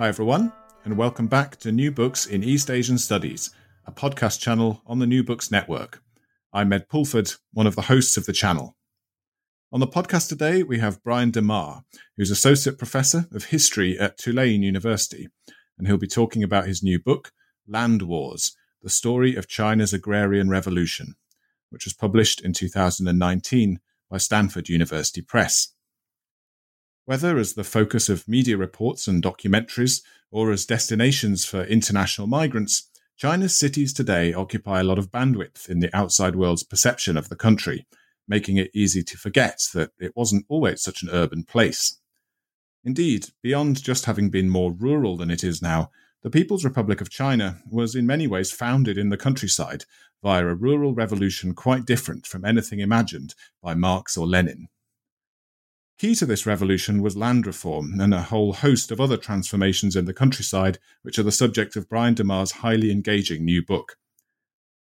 Hi, everyone, and welcome back to New Books in East Asian Studies, a podcast channel on the New Books Network. I'm Ed Pulford, one of the hosts of the channel. On the podcast today, we have Brian DeMare, who's Associate Professor of History at Tulane University, and he'll be talking about his new book, Land Wars The Story of China's Agrarian Revolution, which was published in 2019 by Stanford University Press. Whether as the focus of media reports and documentaries or as destinations for international migrants, China's cities today occupy a lot of bandwidth in the outside world's perception of the country making it easy to forget that it wasn't always such an urban place. Indeed, beyond just having been more rural than it is now, the People's Republic of China was in many ways founded in the countryside via a rural revolution quite different from anything imagined by Marx or Lenin. Key to this revolution was land reform and a whole host of other transformations in the countryside, which are the subject of Brian DeMare's highly engaging new book.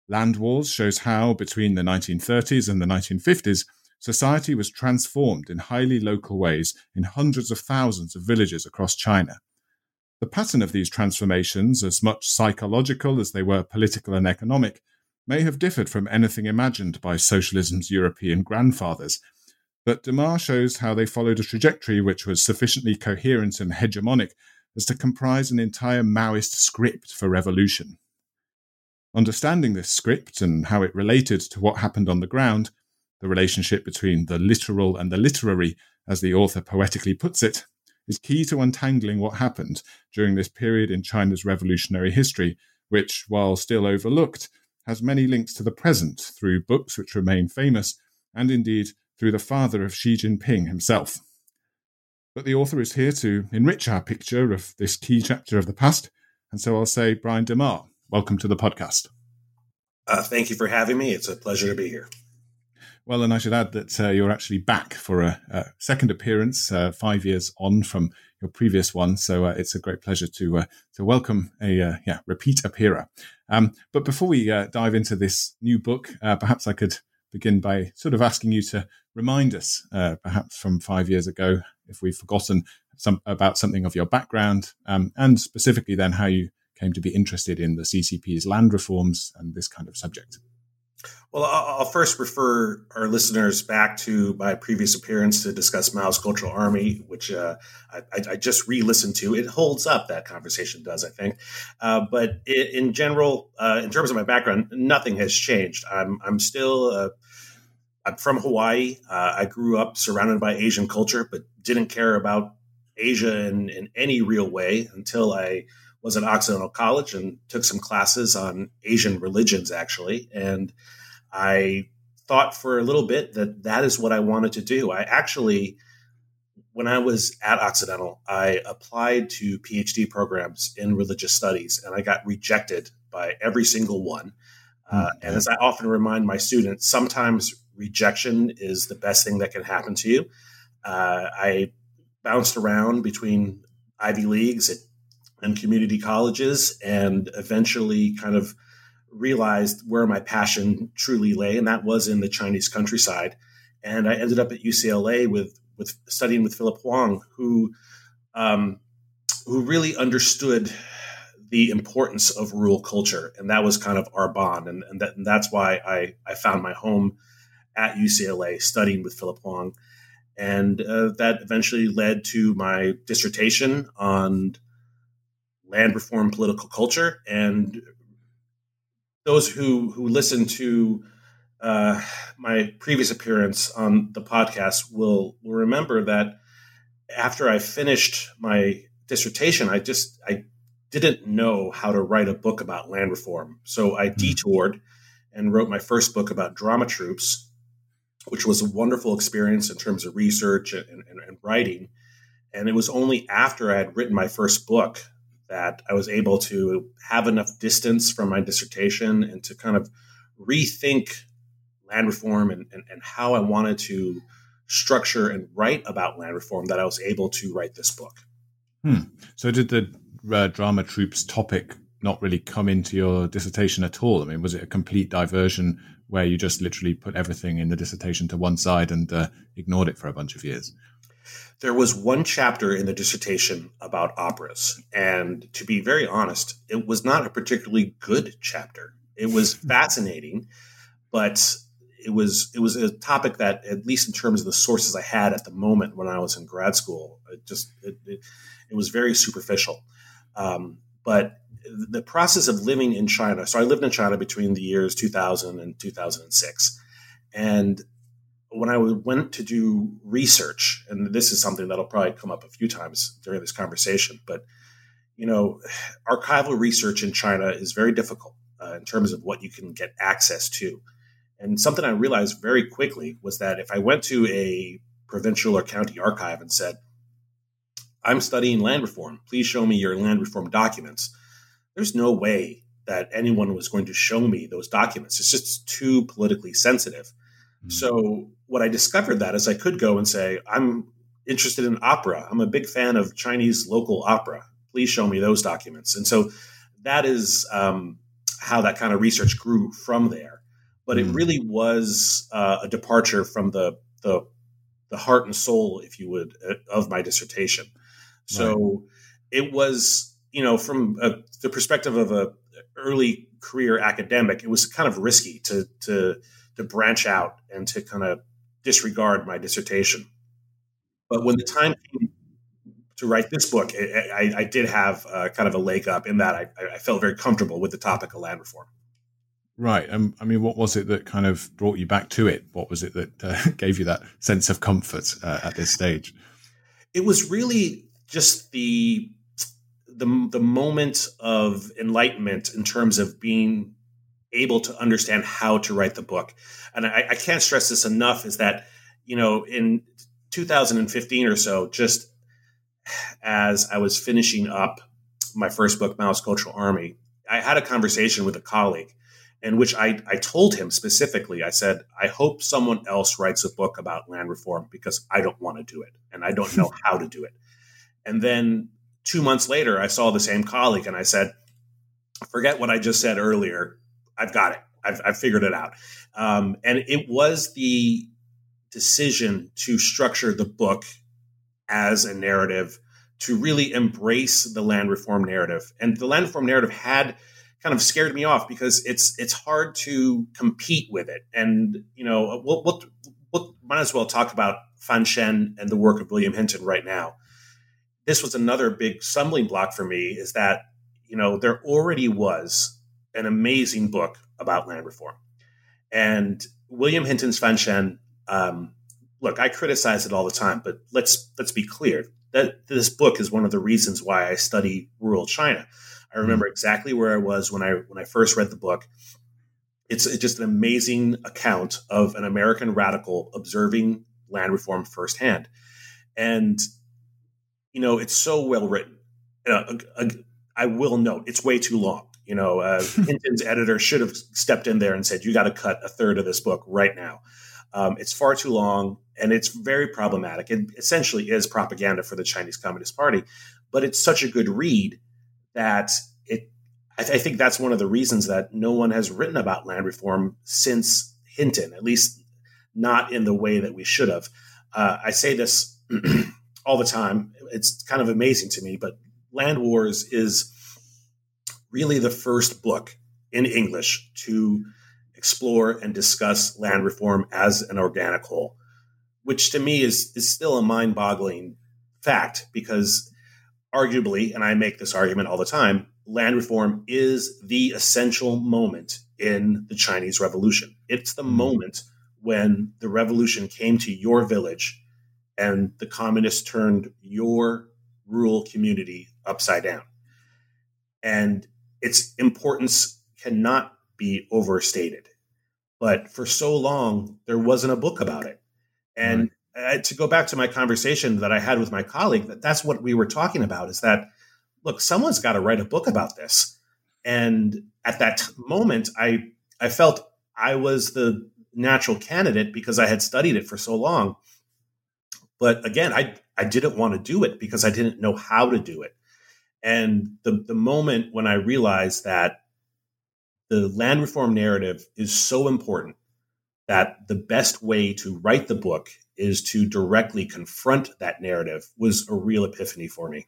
Land Wars shows how, between the 1930s and the 1950s, society was transformed in highly local ways in hundreds of thousands of villages across China. The pattern of these transformations, as much psychological as they were political and economic, may have differed from anything imagined by socialism's European grandfathers, but DeMare shows how they followed a trajectory which was sufficiently coherent and hegemonic as to comprise an entire Maoist script for revolution. Understanding this script and how it related to what happened on the ground, the relationship between the literal and the literary, as the author poetically puts it, is key to untangling what happened during this period in China's revolutionary history, which, while still overlooked, has many links to the present through books which remain famous, and indeed through the father of Xi Jinping himself. But the author is here to enrich our picture of this key chapter of the past, and so I'll say, Brian DeMare, welcome to the podcast. Uh, thank you for having me. It's a pleasure to be here. Well, and I should add that uh, you're actually back for a, a second appearance, uh, five years on from your previous one. So uh, it's a great pleasure to uh, to welcome a uh, yeah repeat appearer. Um, but before we dive into this new book, perhaps I could begin by sort of asking you to remind us, perhaps from five years ago, if we've forgotten some about something of your background, um, and specifically then how you came to be interested in the CCP's land reforms and this kind of subject? Well, I'll first refer our listeners back to my previous appearance to discuss Mao's Cultural Army, which uh, I, I, just re-listened to. It holds up. That conversation does, I think. Uh, but in general, uh, in terms of my background, nothing has changed. I'm I'm still uh, I'm from Hawaii. Uh, I grew up surrounded by Asian culture, but didn't care about Asia in, in any real way until I was at Occidental College and took some classes on Asian religions, actually. And I thought for a little bit that that is what I wanted to do. I actually, when I was at Occidental, I applied to PhD programs in religious studies and I got rejected by every single one. Uh, mm-hmm. and as I often remind my students, sometimes rejection is the best thing that can happen to you. Uh, I bounced around between Ivy Leagues at and community colleges and eventually kind of realized where my passion truly lay and that was in the chinese countryside. And i ended up at ucla with with studying with philip huang who um, who really understood the importance of rural culture. And that was kind of our bond. And, and, that, and that's why I, I found my home at ucla studying with philip huang. And uh, that eventually led to my dissertation on land reform political culture. And those who who listen to uh, my previous appearance on the podcast will will remember that after I finished my dissertation, I just I didn't know how to write a book about land reform, so I hmm. detoured and wrote my first book about drama troupes, which was a wonderful experience in terms of research and, and, and writing. And it was only after I had written my first book that I was able to have enough distance from my dissertation and to kind of rethink land reform and, and, and how I wanted to structure and write about land reform that I was able to write this book. Hmm. So, did the uh, drama troupe's topic not really come into your dissertation at all? I mean, was it a complete diversion where you just literally put everything in the dissertation to one side and uh, ignored it for a bunch of years? There was one chapter in the dissertation about operas. And to be very honest, it was not a particularly good chapter. It was fascinating, but it was it was a topic that, at least in terms of the sources I had at the moment when I was in grad school, it just it, it, it was very superficial. Um, but the process of living in China. So I lived in China between the years 2000 and 2006, and when I went to do research, and this is something that'll probably come up a few times during this conversation, but you know, archival research in China is very difficult uh, in terms of what you can get access to. And something I realized very quickly was that if I went to a provincial or county archive and said, I'm studying land reform, please show me your land reform documents, there's no way that anyone was going to show me those documents. It's just too politically sensitive. Mm-hmm. So what I discovered that is I could go and say, I'm interested in opera. I'm a big fan of Chinese local opera. Please show me those documents. And so that is um, how that kind of research grew from there. But it really was uh, a departure from the, the the heart and soul, if you would, uh, of my dissertation. So right. it was, you know, from a, the perspective of a early career academic, it was kind of risky to to to branch out and to kind of disregard my dissertation. But when the time came to write this book, I, I did have uh, kind of a leg up in that I, I, felt very comfortable with the topic of land reform. Right. Um, I mean, what was it that kind of brought you back to it? What was it that uh, gave you that sense of comfort uh, at this stage? It was really just the the the moment of enlightenment in terms of being able to understand how to write the book. And I, I can't stress this enough is that, you know, in 2015 or so, just as I was finishing up my first book, Mao's Cultural Army, I had a conversation with a colleague in which I, I told him specifically, I said, I hope someone else writes a book about land reform because I don't want to do it and I don't know how to do it. And then two months later, I saw the same colleague and I said, forget what I just said earlier. I've got it. I've, I've figured it out. Um, and it was the decision to structure the book as a narrative to really embrace the land reform narrative. And the land reform narrative had kind of scared me off because it's it's hard to compete with it. And you know, we'll, we'll, we'll might as well talk about Fan Shen and the work of William Hinton right now. This was another big stumbling block for me. Is that you know there already was an amazing book about land reform. And William Hinton's Fan Shen, um, look, I criticize it all the time, but let's let's be clear that this book is one of the reasons why I study rural China. I remember mm-hmm. exactly where I was when I when I first read the book. It's just an amazing account of an American radical observing land reform firsthand, and you know it's so well written. Uh, I will note it's way too long. You know, uh, Hinton's editor should have stepped in there and said, "You got to cut a third of this book right now." Um, it's far too long, and it's very problematic. It essentially is propaganda for the Chinese Communist Party, but it's such a good read that it. I, th- I think that's one of the reasons that no one has written about land reform since Hinton, at least not in the way that we should have. Uh, I say this all the time. It's kind of amazing to me, but Land Wars is really the first book in English to explore and discuss land reform as an organic whole, which to me is, is still a mind boggling fact because arguably, and I make this argument all the time, land reform is the essential moment in the Chinese Revolution. It's the mm-hmm. moment when the revolution came to your village and the communists turned your rural community upside down. And its importance cannot be overstated. but for so long there wasn't a book about it. And right. to go back to my conversation that I had with my colleague, that that's what we were talking about is that look, someone's got to write a book about this. And at that moment, I I felt I was the natural candidate because I had studied it for so long. But again, I I didn't want to do it because I didn't know how to do it. And the the moment when I realized that the land reform narrative is so important that the best way to write the book is to directly confront that narrative was a real epiphany for me.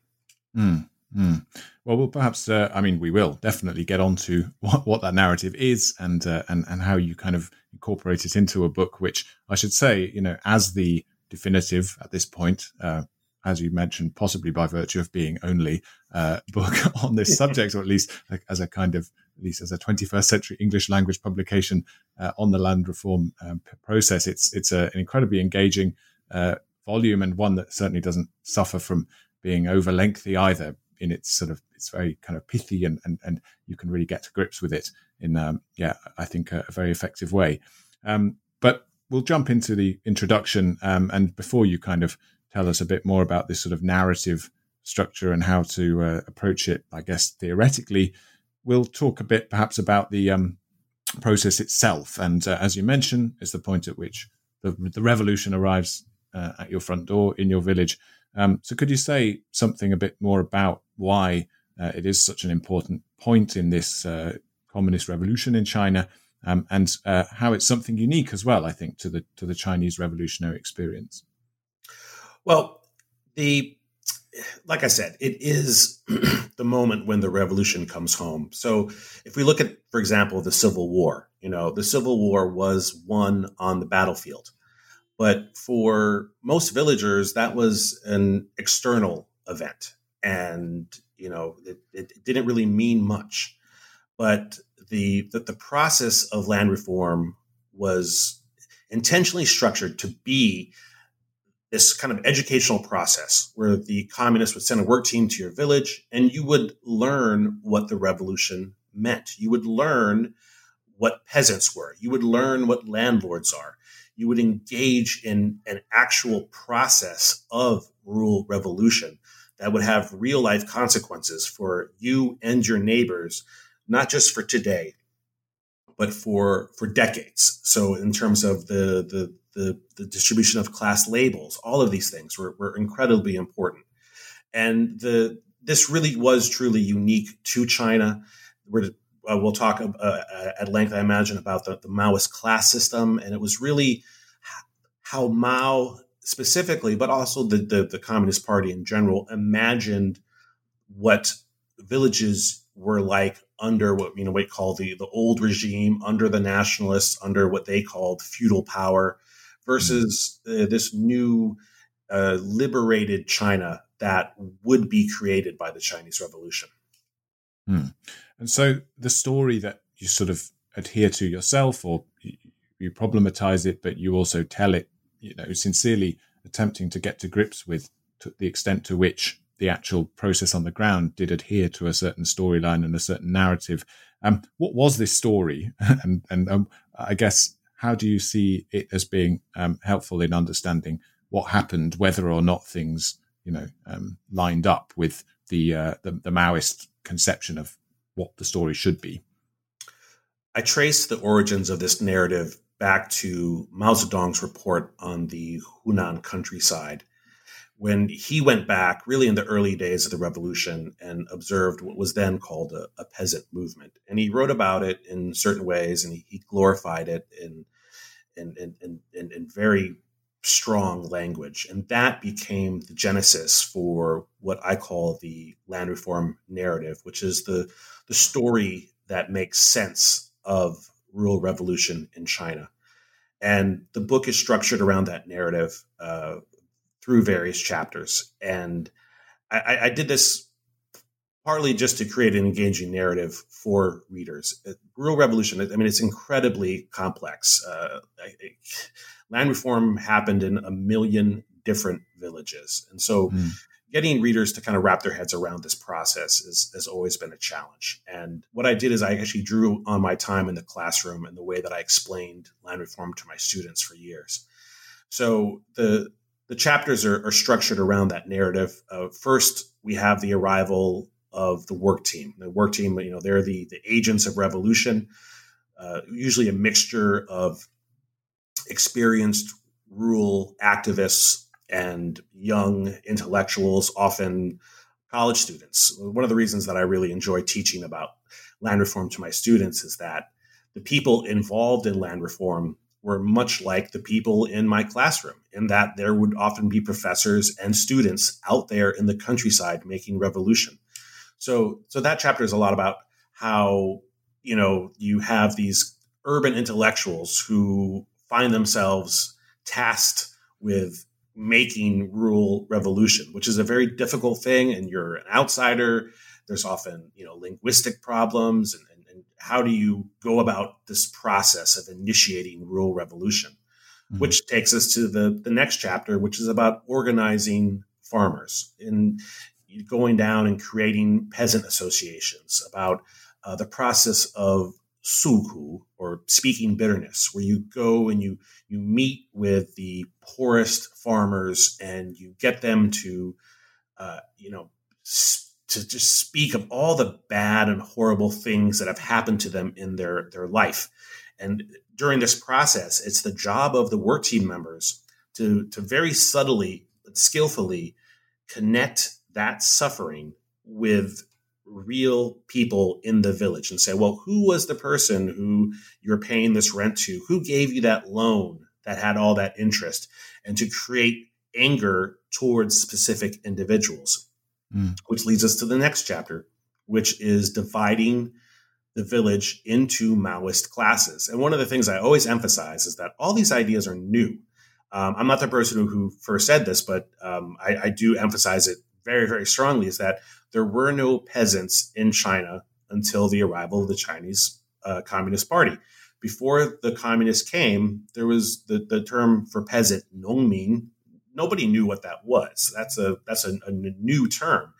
Mm, mm. Well, we'll perhaps, uh, I mean, we will definitely get on to what, what that narrative is and, uh, and, and how you kind of incorporate it into a book, which I should say, you know, as the definitive at this point, uh, as you mentioned, possibly by virtue of being only uh, book on this subject, or at least as a kind of at least as a 21st century English language publication uh, on the land reform um, process. It's it's a, an incredibly engaging uh, volume and one that certainly doesn't suffer from being over lengthy either. In its sort of, it's very kind of pithy and and, and you can really get to grips with it in um, yeah, I think a, a very effective way. Um, but we'll jump into the introduction um, and before you kind of tell us a bit more about this sort of narrative structure and how to uh, approach it, I guess theoretically we'll talk a bit perhaps about the um, process itself. And uh, as you mentioned, it's the point at which the, the revolution arrives uh, at your front door in your village. Um, so, could you say something a bit more about why uh, it is such an important point in this uh, communist revolution in China, um, and uh, how it's something unique as well? I think to the to the Chinese revolutionary experience. Well, the like I said, it is the moment when the revolution comes home. So if we look at, for example, the Civil War, you know, the Civil War was won on the battlefield. But for most villagers, that was an external event. And, you know, it, it didn't really mean much. But the, the, the process of land reform was intentionally structured to be this kind of educational process where the communists would send a work team to your village and you would learn what the revolution meant. You would learn what peasants were. You would learn what landlords are. You would engage in an actual process of rural revolution that would have real life consequences for you and your neighbors, not just for today, but for for decades. So in terms of the the the, the distribution of class labels, all of these things were, were incredibly important. And the this really was truly unique to China. We're, uh, we'll talk uh, uh, at length, I imagine, about the, the Maoist class system, and it was really how Mao specifically, but also the, the, the Communist Party in general, imagined what villages were like under what you know we call the the old regime, under the nationalists, under what they called feudal power, versus uh, this new uh, liberated China that would be created by the Chinese Revolution. Hmm. And so the story that you sort of adhere to yourself, or you, problematize it, but you also tell it, you know, sincerely attempting to get to grips with to the extent to which the actual process on the ground did adhere to a certain storyline and a certain narrative. Um, what was this story? and and um, I guess how do you see it as being um, helpful in understanding what happened, whether or not things, you know, um, lined up with the, uh, the, the Maoist conception of what the story should be? I trace the origins of this narrative back to Mao Zedong's report on the Hunan countryside when he went back really in the early days of the revolution and observed what was then called a, a peasant movement. And he wrote about it in certain ways and he, glorified it in, in, in, in, in very strong language. And that became the genesis for what I call the land reform narrative, which is the, the story that makes sense of rural revolution in China. And the book is structured around that narrative. Uh, through various chapters. And I, I did this partly just to create an engaging narrative for readers. Uh, Rural Revolution, I mean, it's incredibly complex. Uh, land reform happened in a million different villages. And so mm. getting readers to kind of wrap their heads around this process is, has always been a challenge. And what I did is I actually drew on my time in the classroom and the way that I explained land reform to my students for years. So the the chapters are, are structured around that narrative. Uh, first, we have the arrival of the work team. The work team, you know, they're the the agents of revolution. Uh, usually, a mixture of experienced rural activists and young intellectuals, often college students. One of the reasons that I really enjoy teaching about land reform to my students is that the people involved in land reform were much like the people in my classroom, in that there would often be professors and students out there in the countryside making revolution. So, so that chapter is a lot about how you know you have these urban intellectuals who find themselves tasked with making rural revolution, which is a very difficult thing. And you're an outsider. There's often, you know, linguistic problems and, how do you go about this process of initiating rural revolution, mm-hmm. which takes us to the, the next chapter, which is about organizing farmers and going down and creating peasant associations about uh, the process of suku or speaking bitterness, where you go and you you meet with the poorest farmers and you get them to, uh, you know, to just speak of all the bad and horrible things that have happened to them in their their life. And during this process, it's the job of the work team members to to very subtly but skillfully connect that suffering with real people in the village and say, well, who was the person who you're paying this rent to? Who gave you that loan that had all that interest? And to create anger towards specific individuals, mm. which leads us to the next chapter, which is dividing the village into Maoist classes. And one of the things I always emphasize is that all these ideas are new. Um, I'm not the person who, first said this, but um, I, I do emphasize it very, very strongly is that there were no peasants in China until the arrival of the Chinese uh, Communist Party. Before the communists came, there was the, the term for peasant, nongmin. Nobody knew what that was. That's a that's a, a new term.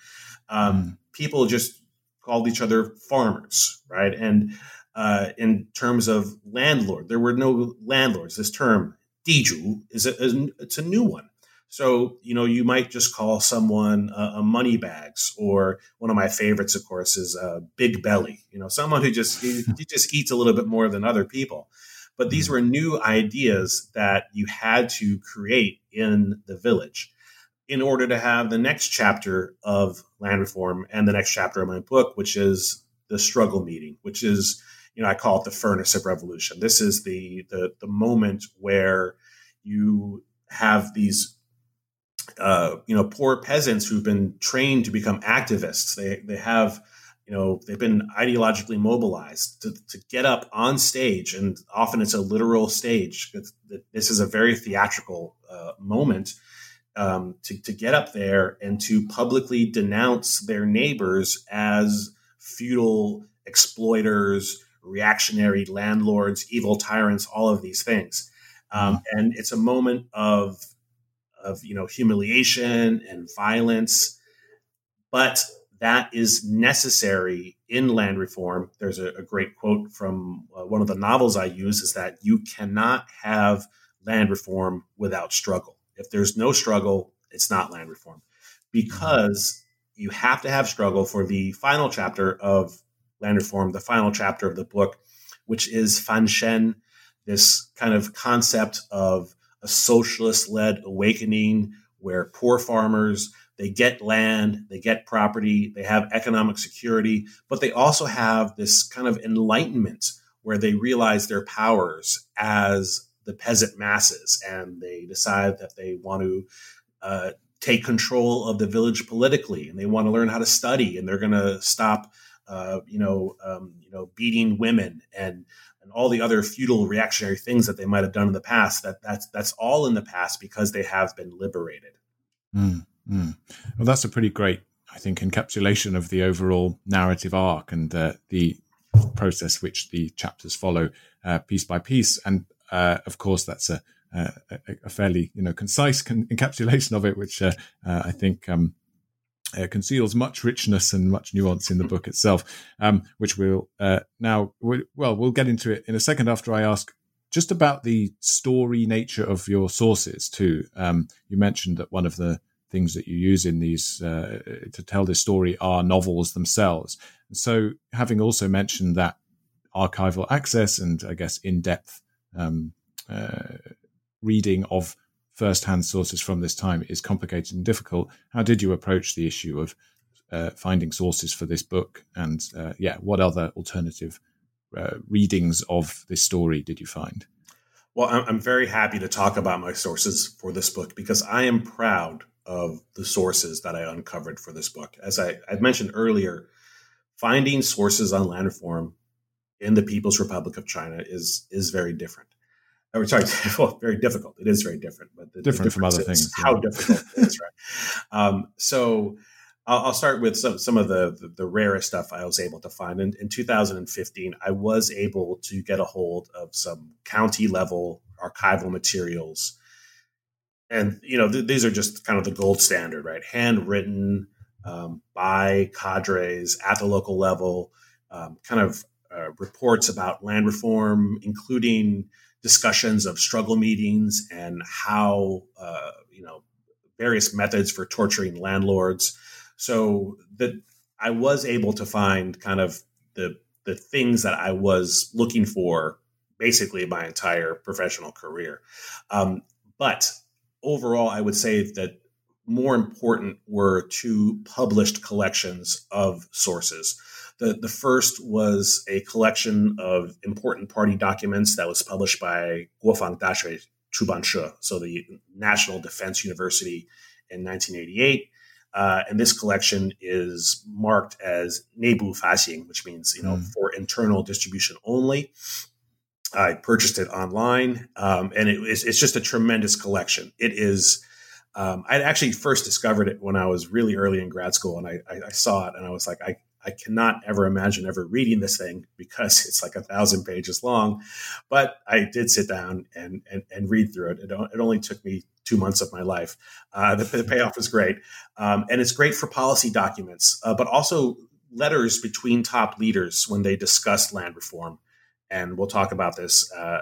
Um, mm. People just called each other farmers, right? And uh, in terms of landlord, there were no landlords. This term, dizhu, is a, is, it's a new one. So, you know, you might just call someone a, a money bags, or one of my favorites, of course, is a big belly. You know, someone who just he, he just eats a little bit more than other people. But these mm. were new ideas that you had to create in the village in order to have the next chapter of land reform and the next chapter of my book, which is the struggle meeting, which is, you know, I call it the furnace of revolution. This is the the, the moment where you have these uh, you know, poor peasants who've been trained to become activists. They they have, you know, they've been ideologically mobilized to, to get up on stage, and often it's a literal stage. This is a very theatrical uh, moment um, to to get up there and to publicly denounce their neighbors as feudal exploiters, reactionary landlords, evil tyrants, all of these things. Um, mm-hmm. and it's a moment of of you know humiliation and violence, but that is necessary in land reform. There's a, a great quote from uh, one of the novels I use is that you cannot have land reform without struggle. If there's no struggle, it's not land reform because you have to have struggle for the final chapter of land reform, the final chapter of the book, which is Fan Shen, this kind of concept of a socialist led awakening where poor farmers they get land, they get property, they have economic security, but they also have this kind of enlightenment where they realize their powers as the peasant masses and they decide that they want to uh, take control of the village politically and they want to learn how to study and they're going to stop uh, you know um, you know beating women and and all the other feudal reactionary things that they might have done in the past that that's that's all in the past because they have been liberated. Mm, mm. well that's a pretty great i think encapsulation of the overall narrative arc and uh, the process which the chapters follow uh, piece by piece and uh, of course that's a, a, a, fairly you know concise con- encapsulation of it which uh, uh, i think um, uh, conceals much richness and much nuance in the book itself, um, which we'll now, we, well, we'll get into it in a second after I ask just about the story nature of your sources too. Um, you mentioned that one of the things that you use in these uh, to tell this story are novels themselves. So, having also mentioned that archival access and I guess in depth um, uh, reading of first-hand sources from this time is complicated and difficult. How did you approach the issue of uh, finding sources for this book? And uh, yeah, what other alternative uh, readings of this story did you find? Well, I'm very happy to talk about my sources for this book because I am proud of the sources that I uncovered for this book. As I, I mentioned earlier, finding sources on land reform in the People's Republic of China is is very different or sorry, well, very difficult. It is very different, but the, different the from other things. How yeah. difficult it is, right? Um, so I'll, I'll, start with some some of the, the, the rarest stuff I was able to find. In, in 2015, I was able to get a hold of some county level archival materials, and you know th- these are just kind of the gold standard, right? Handwritten um, by cadres at the local level, um, kind of uh, reports about land reform, including discussions of struggle meetings and how uh, you know various methods for torturing landlords. So that I was able to find kind of the the things that I was looking for basically my entire professional career. Um, but overall, I would say that more important were two published collections of sources. The, the first was a collection of important party documents that was published by Guofang Daxue Chubanshe, so the National Defense University in 1988. Uh, and this collection is marked as Neibu Faxing, which means you know mm. for internal distribution only. I purchased it online, um, and it is, it's just a tremendous collection. It is. Um, I actually first discovered it when I was really early in grad school, and I, I, I saw it, and I was like, I, I cannot ever imagine ever reading this thing because it's like a thousand pages long. But I did sit down and and, and read through it. it. It only took me two months of my life. Uh, the, the, payoff is great, um, and it's great for policy documents, uh, but also letters between top leaders when they discuss land reform. And we'll talk about this uh,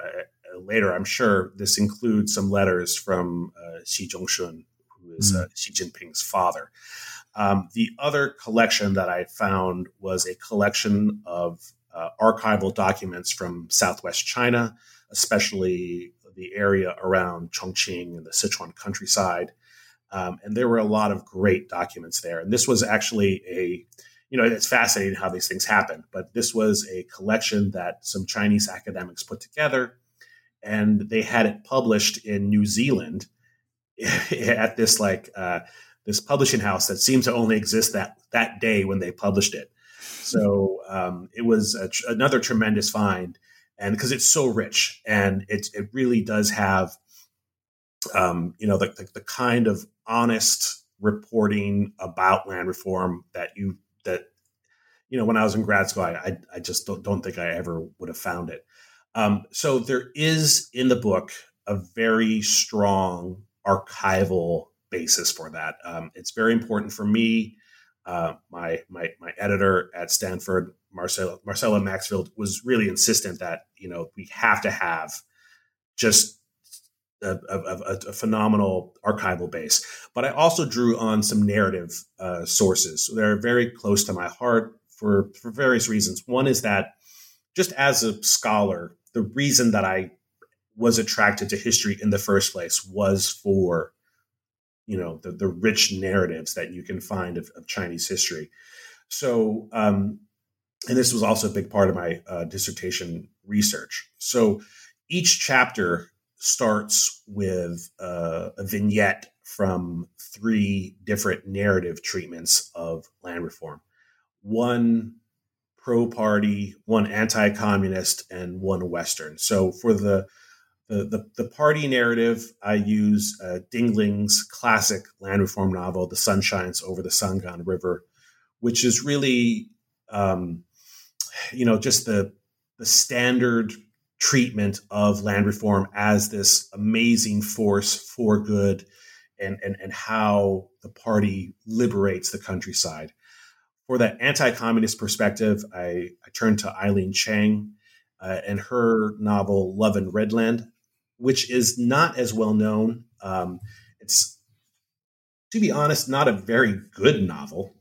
later. I'm sure this includes some letters from uh, Xi Zhongxun, who is mm. Xi Jinping's father. Um, the other collection that I found was a collection of uh, archival documents from Southwest China, especially the area around Chongqing and the Sichuan countryside. Um, and there were a lot of great documents there. And this was actually a, you know, it's fascinating how these things happen, but this was a collection that some Chinese academics put together. And they had it published in New Zealand at this like uh, this publishing house that seemed to only exist that that day when they published it. So um, it was tr- another tremendous find, and because it's so rich and it it really does have, um, you know, the, the, the kind of honest reporting about land reform that you that you know when I was in grad school, I I, I just don't, don't think I ever would have found it. Um, so there is in the book a very strong archival basis for that. Um, it's very important for me. Uh, my my my editor at Stanford, Marcela Marcela Maxfield, was really insistent that you know we have to have just a, a, a, phenomenal archival base. But I also drew on some narrative uh, sources. So they're very close to my heart for for various reasons. One is that just as a scholar, the reason that I was attracted to history in the first place was for you know the, the rich narratives that you can find of, of Chinese history. So, um, and this was also a big part of my uh, dissertation research. So, each chapter starts with uh, a vignette from three different narrative treatments of land reform. One pro party, one anti communist, and one Western. So, for the the, the, the party narrative, I use uh, Ding Ling's classic land reform novel, The Sun Shines Over the Sanggan River, which is really, um, you know, just the, the standard treatment of land reform as this amazing force for good and, and, and how the party liberates the countryside. For that anti communist perspective, I, I turned to Eileen Chang uh, and her novel Love in Redland, which is not as well known. Um, it's, to be honest, not a very good novel.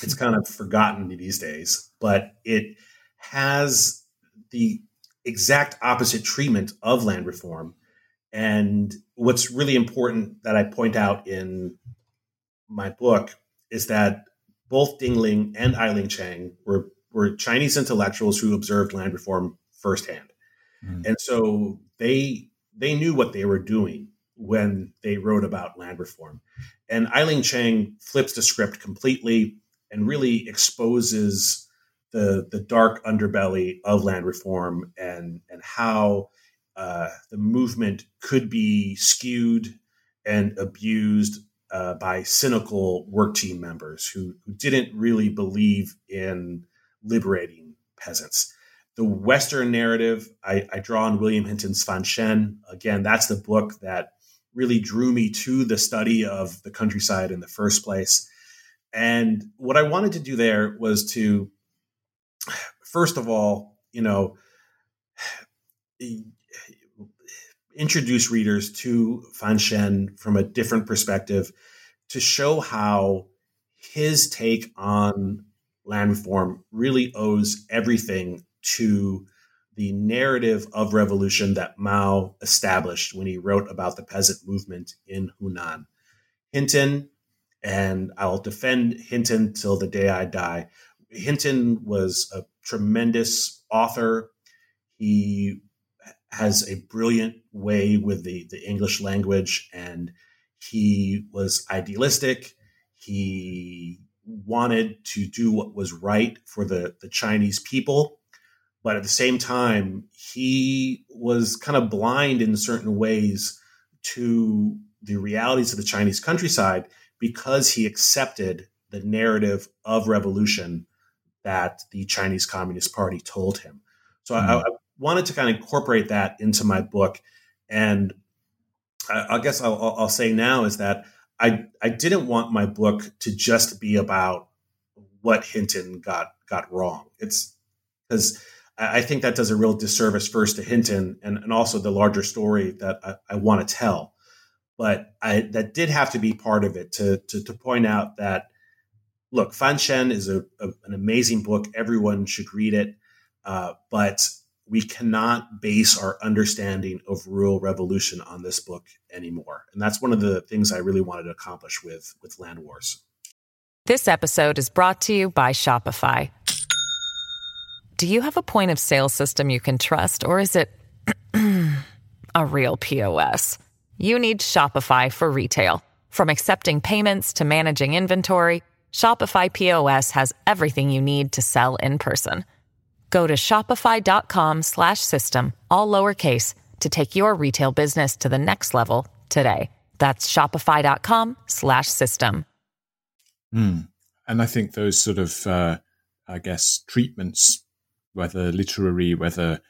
It's kind of forgotten these days, but it has the exact opposite treatment of land reform. And what's really important that I point out in my book is that both Ding Ling and Eileen Chang were, were Chinese intellectuals who observed land reform firsthand. Mm. And so they they knew what they were doing when they wrote about land reform. And Eileen Chang flips the script completely and really exposes the the dark underbelly of land reform and and how uh, the movement could be skewed and abused uh, by cynical work team members who, who didn't really believe in liberating peasants. The Western narrative, I, I draw on William Hinton's Fan Shen. Again, that's the book that really drew me to the study of the countryside in the first place. And what I wanted to do there was to, first of all, you know, introduce readers to Fan Shen from a different perspective to show how his take on land reform really owes everything to the narrative of revolution that Mao established when he wrote about the peasant movement in Hunan. Hinton, and I'll defend Hinton till the day I die. Hinton was a tremendous author. He has a brilliant way with the, the English language, and he was idealistic. He wanted to do what was right for the, the Chinese people. But at the same time, he was kind of blind in certain ways to the realities of the Chinese countryside because he accepted the narrative of revolution that the Chinese Communist Party told him. So mm-hmm. I, I, wanted to kind of incorporate that into my book. And I, I guess I'll, I'll, say now is that I I didn't want my book to just be about what Hinton got got wrong. It's because I think that does a real disservice first to Hinton and, and also the larger story that I, I want to tell. But I, that did have to be part of it to, to, to point out that, look, Fan Shen is a, a, an amazing book. Everyone should read it. Uh, but we cannot base our understanding of rural revolution on this book anymore. And that's one of the things I really wanted to accomplish with, with Land Wars. This episode is brought to you by Shopify. Do you have a point of sale system you can trust, or is it a real POS? You need Shopify for retail. From accepting payments to managing inventory, Shopify POS has everything you need to sell in person. Go to shopify.com slash system, all lowercase, to take your retail business to the next level today. That's shopify.com slash system. Mm. And I think those sort of, uh, I guess, treatments, whether literary, whether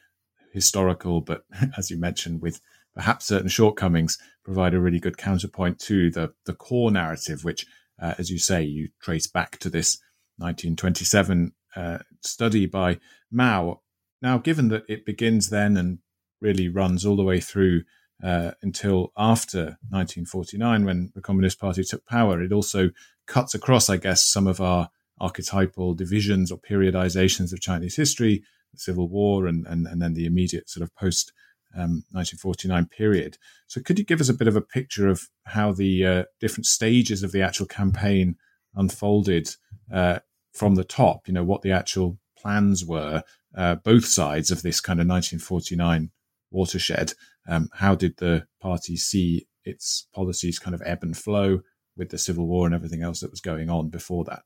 historical, but as you mentioned, with perhaps certain shortcomings, provide a really good counterpoint to the, the core narrative, which, uh, as you say, you trace back to this 1927 uh, study by Mao. Now, given that it begins then and really runs all the way through uh, until after 1949, when the Communist Party took power, it also cuts across, I guess, some of our archetypal divisions or periodizations of Chinese history, the Civil War, and, and, and then the immediate sort of post um, 1949 period. So, could you give us a bit of a picture of how the uh, different stages of the actual campaign unfolded uh, from the top, you know, what the actual plans were, uh, both sides of this kind of 1949 watershed. Um, how did the party see its policies kind of ebb and flow with the Civil War and everything else that was going on before that?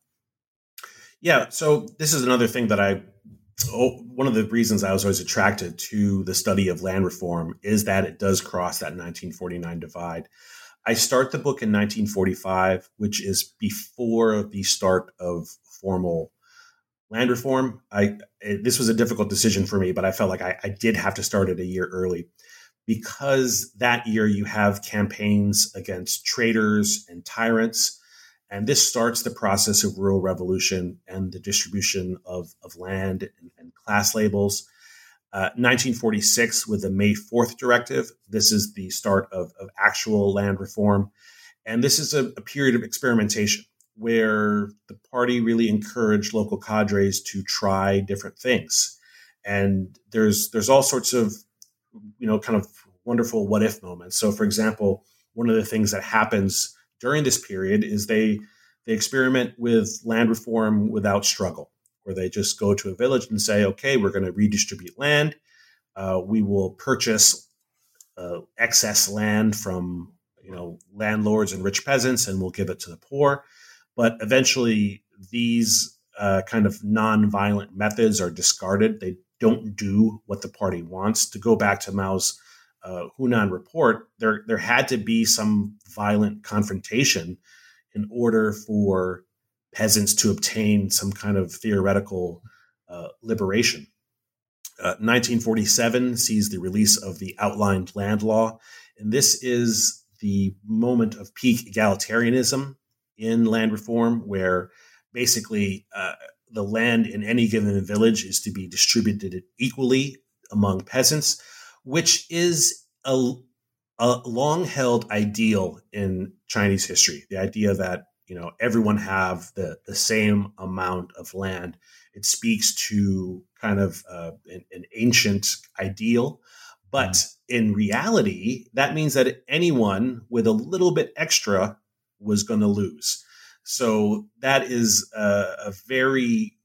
Yeah, so this is another thing that I, oh, one of the reasons I was always attracted to the study of land reform is that it does cross that 1949 divide. I start the book in 1945, which is before the start of formal land reform. I it, this was a difficult decision for me, but I felt like I, I, did have to start it a year early. because that year you have campaigns against traitors and tyrants. And this starts the process of rural revolution and the distribution of, of land and, and class labels. Uh, 1946 with the May 4th directive. This is the start of, of actual land reform. And this is a, a, period of experimentation where the party really encouraged local cadres to try different things. And there's there's all sorts of you know kind of wonderful what if moments. So for example, one of the things that happens during this period is they they experiment with land reform without struggle where they just go to a village and say, okay, we're going to redistribute land. Uh, we will purchase uh, excess land from you know landlords and rich peasants, and we'll give it to the poor. But eventually, these uh, kind of non-violent methods are discarded. They don't do what the party wants. To go back to Mao's uh, Hunan report, there there had to be some violent confrontation in order for peasants to obtain some kind of theoretical uh, liberation. Uh, 1947 sees the release of the outlined land law, and this is the moment of peak egalitarianism in land reform, where basically uh, the land in any given village is to be distributed equally among peasants, which is a, a long held ideal in Chinese history. The idea that you know everyone have the the same amount of land. It speaks to kind of uh, an, an, ancient ideal. But mm. in reality that means that anyone with a little bit extra was going to lose. So that is a, a very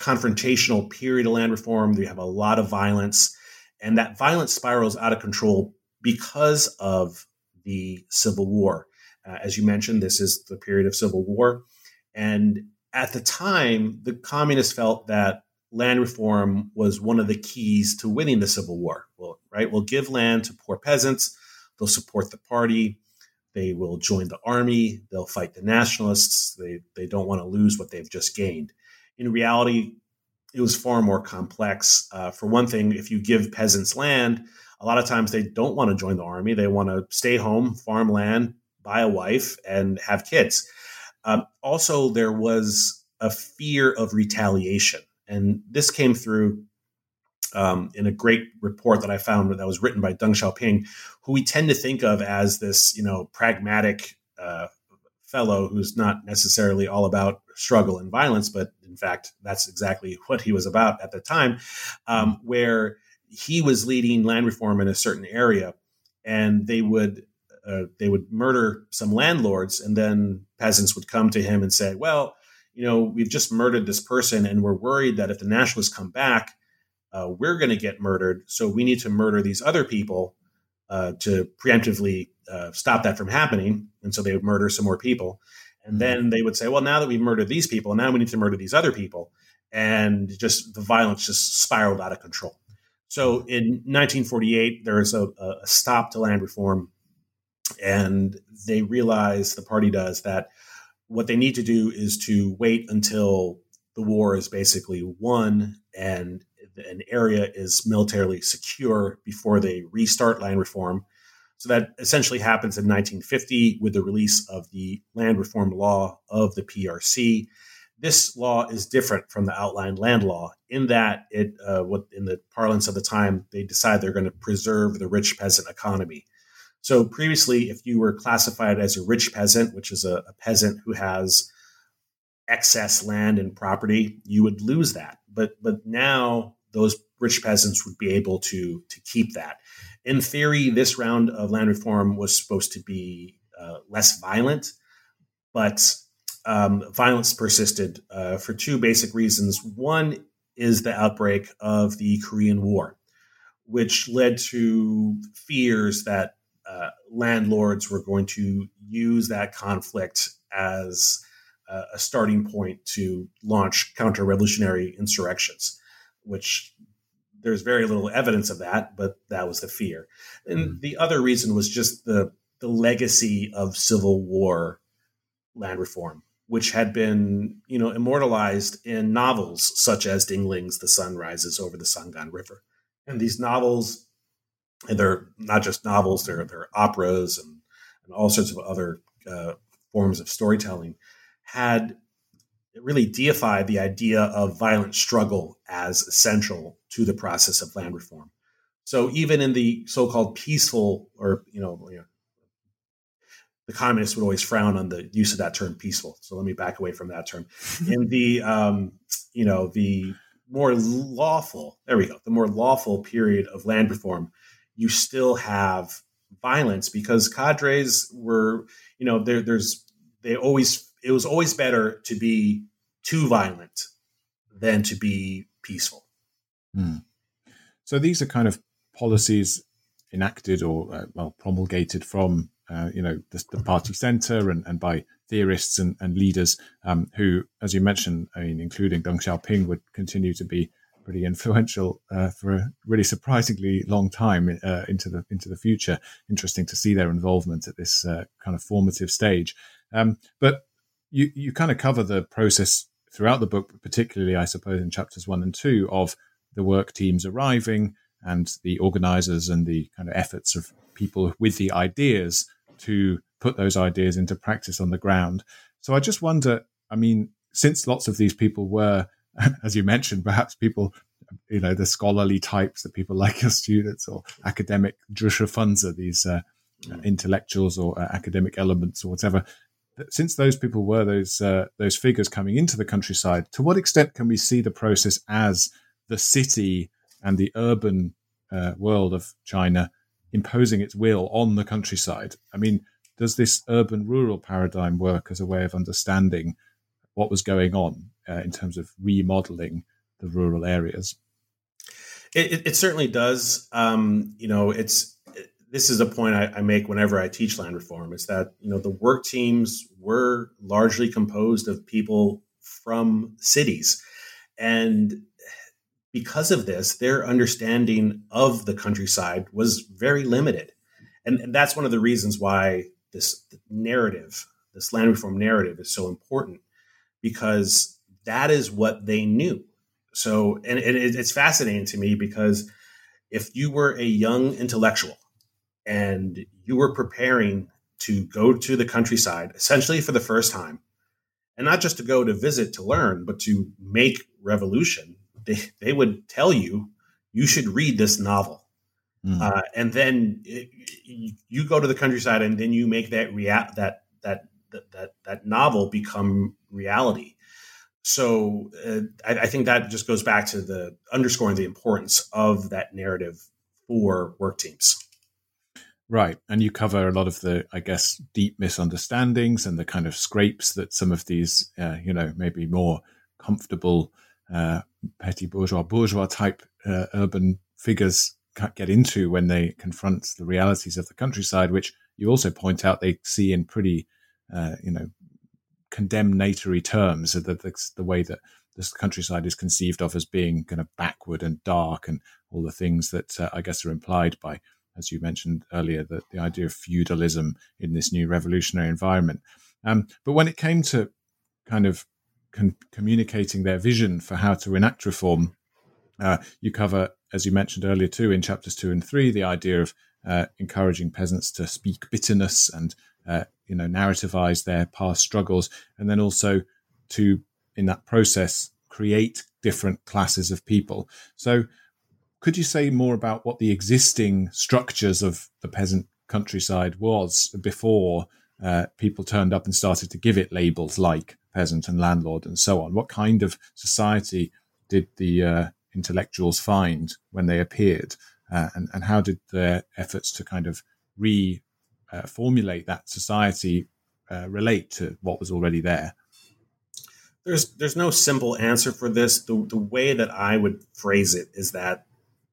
confrontational period of land reform. You have a lot of violence and that violence spirals out of control because of the civil war uh, as you mentioned, this is the period of civil war. And at the time, the communists felt that land reform was one of the keys to winning the civil war. Well, right? We'll give land to poor peasants, they'll support the party, they will join the army, they'll fight the nationalists, they, they don't want to lose what they've just gained. In reality, it was far more complex. Uh, for one thing, if you give peasants land, a lot of times they don't want to join the army. They want to stay home, farm land, buy a wife, and have kids. Um, also, there was a fear of retaliation. And this came through um, in a great report that I found that was written by Deng Xiaoping, who we tend to think of as this, you know, pragmatic uh, fellow who's not necessarily all about struggle and violence, but in fact, that's exactly what he was about at the time, um, where he was leading land reform in a certain area, and they would uh, they would murder some landlords, and then peasants would come to him and say, "Well, you know, we've just murdered this person, and we're worried that if the nationalists come back, uh, we're going to get murdered. So we need to murder these other people uh, to preemptively uh, stop that from happening." And so they would murder some more people, and then they would say, "Well, now that we've murdered these people, now we need to murder these other people," and just the violence just spiraled out of control. So in 1948, there was a, a stop to land reform and they realize the party does that what they need to do is to wait until the war is basically won and an area is militarily secure before they restart land reform. So that essentially happens in 1950 with the release of the land reform law of the PRC. This law is different from the outlined land law in that it, uh, what in the parlance of the time, they decide they're going to preserve the rich peasant economy. So previously, if you were classified as a rich peasant, which is a, a peasant who has excess land and property, you would lose that. But but now those rich peasants would be able to to keep that. In theory, this round of land reform was supposed to be uh, less violent, but um, violence persisted uh, for two basic reasons. One is the outbreak of the Korean War, which led to fears that uh, landlords were going to use that conflict as uh, a starting point to launch counter revolutionary insurrections, which there's very little evidence of that, but that was the fear. And mm. the other reason was just the, the legacy of Civil War land reform, which had been, you know, immortalized in novels such as Ding Ling's The Sun Rises Over the Sanggan River. And these novels and they're not just novels; they're they're operas and, and all sorts of other uh, forms of storytelling. Had really deified the idea of violent struggle as essential to the process of land reform. So even in the so-called peaceful, or you know, you know, the communists would always frown on the use of that term "peaceful." So let me back away from that term. in the um, you know the more lawful, there we go, the more lawful period of land reform, you still have violence because cadres were, you know, there, there's they always it was always better to be too violent than to be peaceful. Hmm. So these are kind of policies enacted or uh, well promulgated from uh, you know the, the party center and, and by theorists and, and leaders um, who, as you mentioned, I mean, including Deng Xiaoping, would continue to be pretty influential uh, for a really surprisingly long time uh, into the into the future. Interesting to see their involvement at this uh, kind of formative stage. Um, but you you kind of cover the process throughout the book, particularly, I suppose, in chapters one and two of the work teams arriving and the organizers and the kind of efforts of people with the ideas to put those ideas into practice on the ground. So I just wonder, I mean, since lots of these people were, as you mentioned, perhaps people, you know, the scholarly types, the people like your students or academic zhishifenzi, these uh, mm. intellectuals or uh, academic elements or whatever, since those people were those uh, those figures coming into the countryside, to what extent can we see the process as the city and the urban uh, world of China imposing its will on the countryside? I mean, does this urban rural paradigm work as a way of understanding what was going on uh, in terms of remodeling the rural areas? It, it certainly does. Um, you know, it's this is a point I, I, make whenever I teach land reform is that you know the work teams were largely composed of people from cities, and because of this, their understanding of the countryside was very limited, and, and that's one of the reasons why this narrative, this land reform narrative, is so important because that is what they knew. So, and, it, it's fascinating to me because if you were a young intellectual and you were preparing to go to the countryside essentially for the first time and not just to go to visit to learn but to make revolution they, they would tell you you should read this novel. Mm. uh, and then it, you go to the countryside and then you make that rea- that, that that that that novel become reality. So uh, I, I think that just goes back to the underscoring the importance of that narrative for work teams Right. And you cover a lot of the, I guess, deep misunderstandings and the kind of scrapes that some of these, uh, you know, maybe more comfortable, uh, petty bourgeois, bourgeois type uh, urban figures get into when they confront the realities of the countryside, which you also point out they see in pretty, uh, you know, condemnatory terms, the, the, the way that this countryside is conceived of as being kind of backward and dark and all the things that uh, I guess are implied by as you mentioned earlier, the, the idea of feudalism in this new revolutionary environment. Um, but when it came to kind of con- communicating their vision for how to enact reform, uh, you cover, as you mentioned earlier too, in chapters two and three, the idea of uh, encouraging peasants to speak bitterness and uh, you know narrativize their past struggles, and then also to in that process create different classes of people. So could you say more about what the existing structures of the peasant countryside was before uh, people turned up and started to give it labels like peasant and landlord and so on? What kind of society did the uh, intellectuals find when they appeared? Uh, and, and how did their efforts to kind of re uh, that society uh, relate to what was already there? There's there's no simple answer for this. The, the way that I would phrase it is that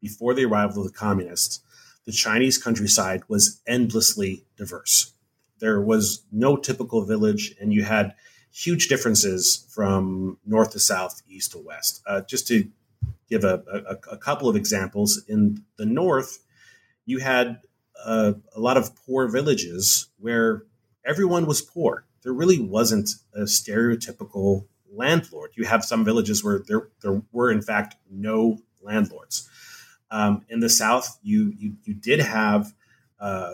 before the arrival of the communists, the Chinese countryside was endlessly diverse. There was no typical village, and you had huge differences from north to south, east to west. Uh, just to give a, a, a, couple of examples, in the north, you had uh, a lot of poor villages where everyone was poor. There really wasn't a stereotypical landlord. You have some villages where there, there were, in fact, no landlords. Um, in the South, you you, you did have uh,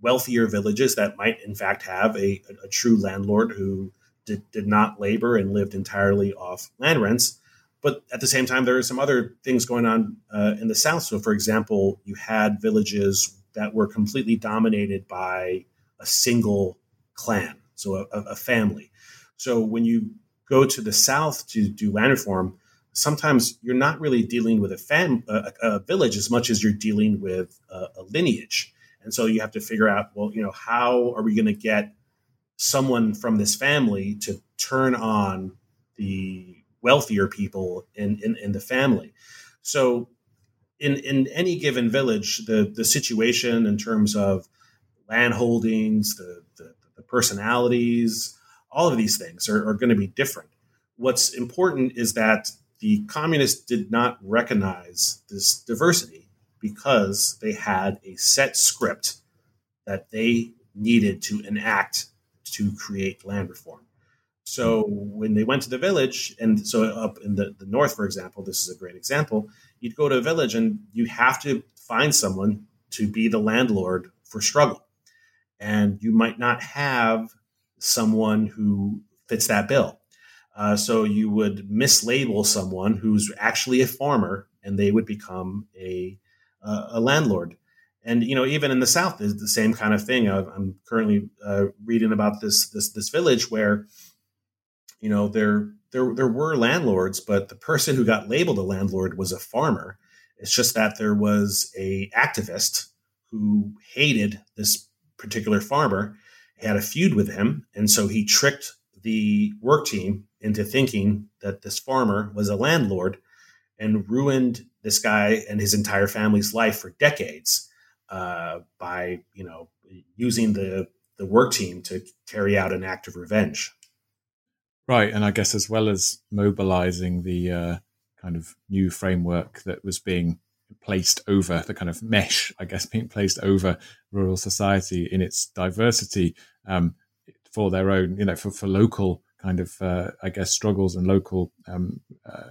wealthier villages that might, in fact, have a, a, a true landlord who did, did not labor and lived entirely off land rents. But at the same time, there are some other things going on uh, in the South. So, for example, you had villages that were completely dominated by a single clan, so a, a family. So, when you go to the South to do land reform, sometimes you're not really dealing with a, fam- a, a village as much as you're dealing with a, a lineage. And so you have to figure out, well, you know, how are we going to get someone from this family to turn on the wealthier people in, in, in the family? So in, in any given village, the, the situation in terms of land holdings, the, the, personalities, all of these things are, are going to be different. What's important is that the communists did not recognize this diversity because they had a set script that they needed to enact to create land reform. So when they went to the village, and so up in the, the north, for example, this is a great example, you'd go to a village and you have to find someone to be the landlord for struggle. And you might not have someone who fits that bill. Uh, so you would mislabel someone who's actually a farmer and they would become a uh, a landlord. And you know, even in the South, is the same kind of thing. I'm currently uh, reading about this this this village where, you know, there there there were landlords, but the person who got labeled a landlord was a farmer. It's just that there was a activist who hated this particular farmer, had a feud with him, and so he tricked the work team into thinking that this farmer was a landlord and ruined this guy and his entire family's life for decades uh, by you know using the the work team to carry out an act of revenge. Right, and I guess as well as mobilizing the uh, kind of new framework that was being placed over the kind of mesh, I guess, being placed over rural society in its diversity um, for their own, you know, for, for local kind of, uh, I guess, struggles and local um, uh,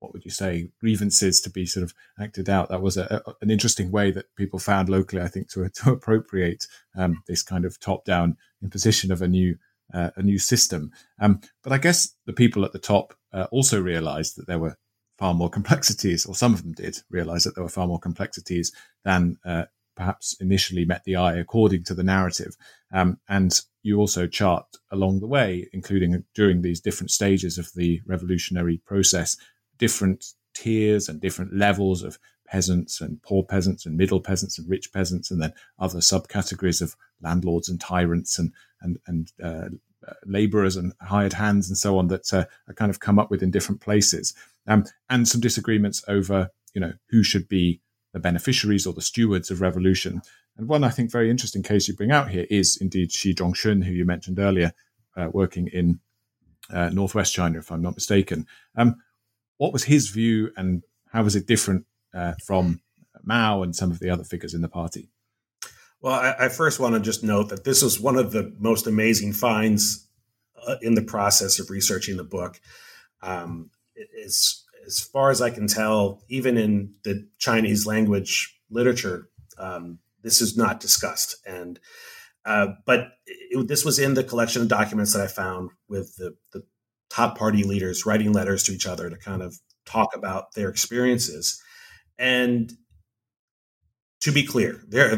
what would you say grievances to be sort of acted out. That was a, a, an interesting way that people found locally, I think, to to appropriate um, this kind of top down imposition of a new uh, a new system. Um, but I guess the people at the top uh, also realised that there were far more complexities, or some of them did realize that there were far more complexities than uh, perhaps initially met the eye according to the narrative. Um, and you also chart along the way, including during these different stages of the revolutionary process, different tiers and different levels of peasants and poor peasants and middle peasants and rich peasants, and then other subcategories of landlords and tyrants and and and uh, laborers and hired hands and so on that uh, are kind of come up with in different places, um, and some disagreements over you know who should be the beneficiaries or the stewards of revolution. And one I think very interesting case you bring out here is indeed Xi Zhongxun, who you mentioned earlier, uh, working in uh, northwest China, if I'm not mistaken. Um, what was his view and how was it different uh, from Mao and some of the other figures in the party? Well, I, I, first want to just note that this was one of the most amazing finds uh, in the process of researching the book. Um, as, as far as I can tell, even in the Chinese language literature, um, this is not discussed. And uh, but it, this was in the collection of documents that I found with the, the top party leaders writing letters to each other to kind of talk about their experiences. And to be clear, there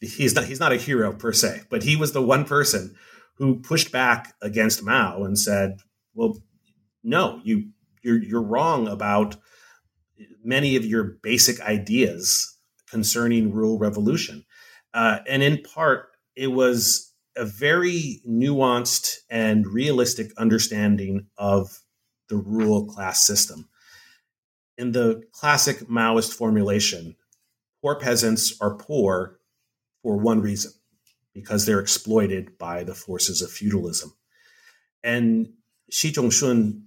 he's not he's not a hero per se, but he was the one person who pushed back against Mao and said, "Well, no, you you're you're wrong about many of your basic ideas concerning rural revolution." Uh, and in part, it was a very nuanced and realistic understanding of the rural class system. In the classic Maoist formulation, poor peasants are poor for one reason because they're exploited by the forces of feudalism. And Xi Zhongxun,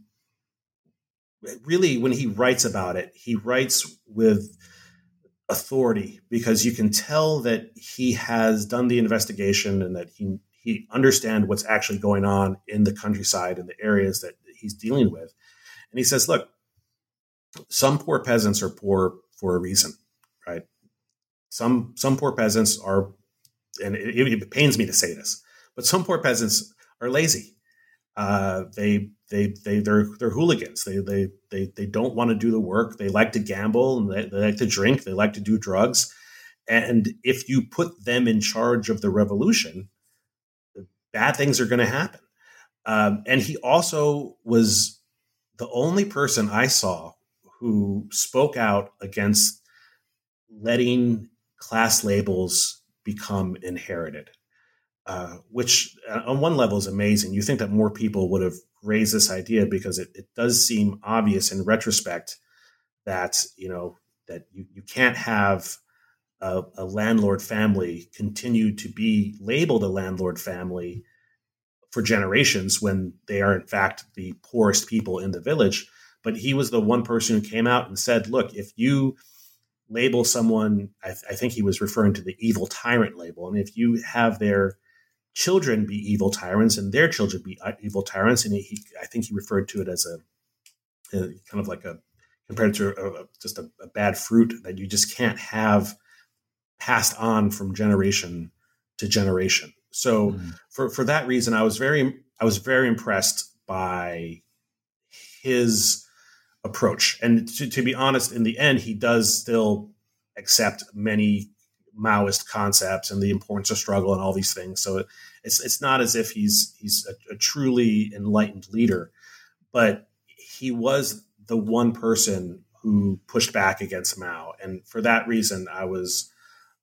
really, when he writes about it, he writes with authority because you can tell that he has done the investigation and that he he understand what's actually going on in the countryside and the areas that he's dealing with. And he says, look, some poor peasants are poor for a reason, right? Some some poor peasants are, and it, it pains me to say this, but some poor peasants are lazy. Uh, they they they they're they're hooligans. They they they they don't want to do the work. They like to gamble and they, they like to drink. They like to do drugs. And if you put them in charge of the revolution, bad things are going to happen. Um, and he also was the only person I saw who spoke out against letting class labels become inherited, uh, which uh, on one level is amazing. You think that more people would have raised this idea because it, it does seem obvious in retrospect that you know that you, you can't have a, a landlord family continue to be labeled a landlord family for generations when they are in fact the poorest people in the village but he was the one person who came out and said look if you label someone I, th- I, think he was referring to the evil tyrant label and if you have their children be evil tyrants and their children be uh, evil tyrants and he, i think he referred to it as a, a kind of like a compared to a, a, just a, bad fruit that you just can't have passed on from generation to generation so mm-hmm. for for that reason, I was very I was very impressed by his approach. And to, to be honest, in the end, he does still accept many Maoist concepts and the importance of struggle and all these things. So it, it's it's not as if he's he's a, a, truly enlightened leader, but he was the one person who pushed back against Mao, and for that reason, I was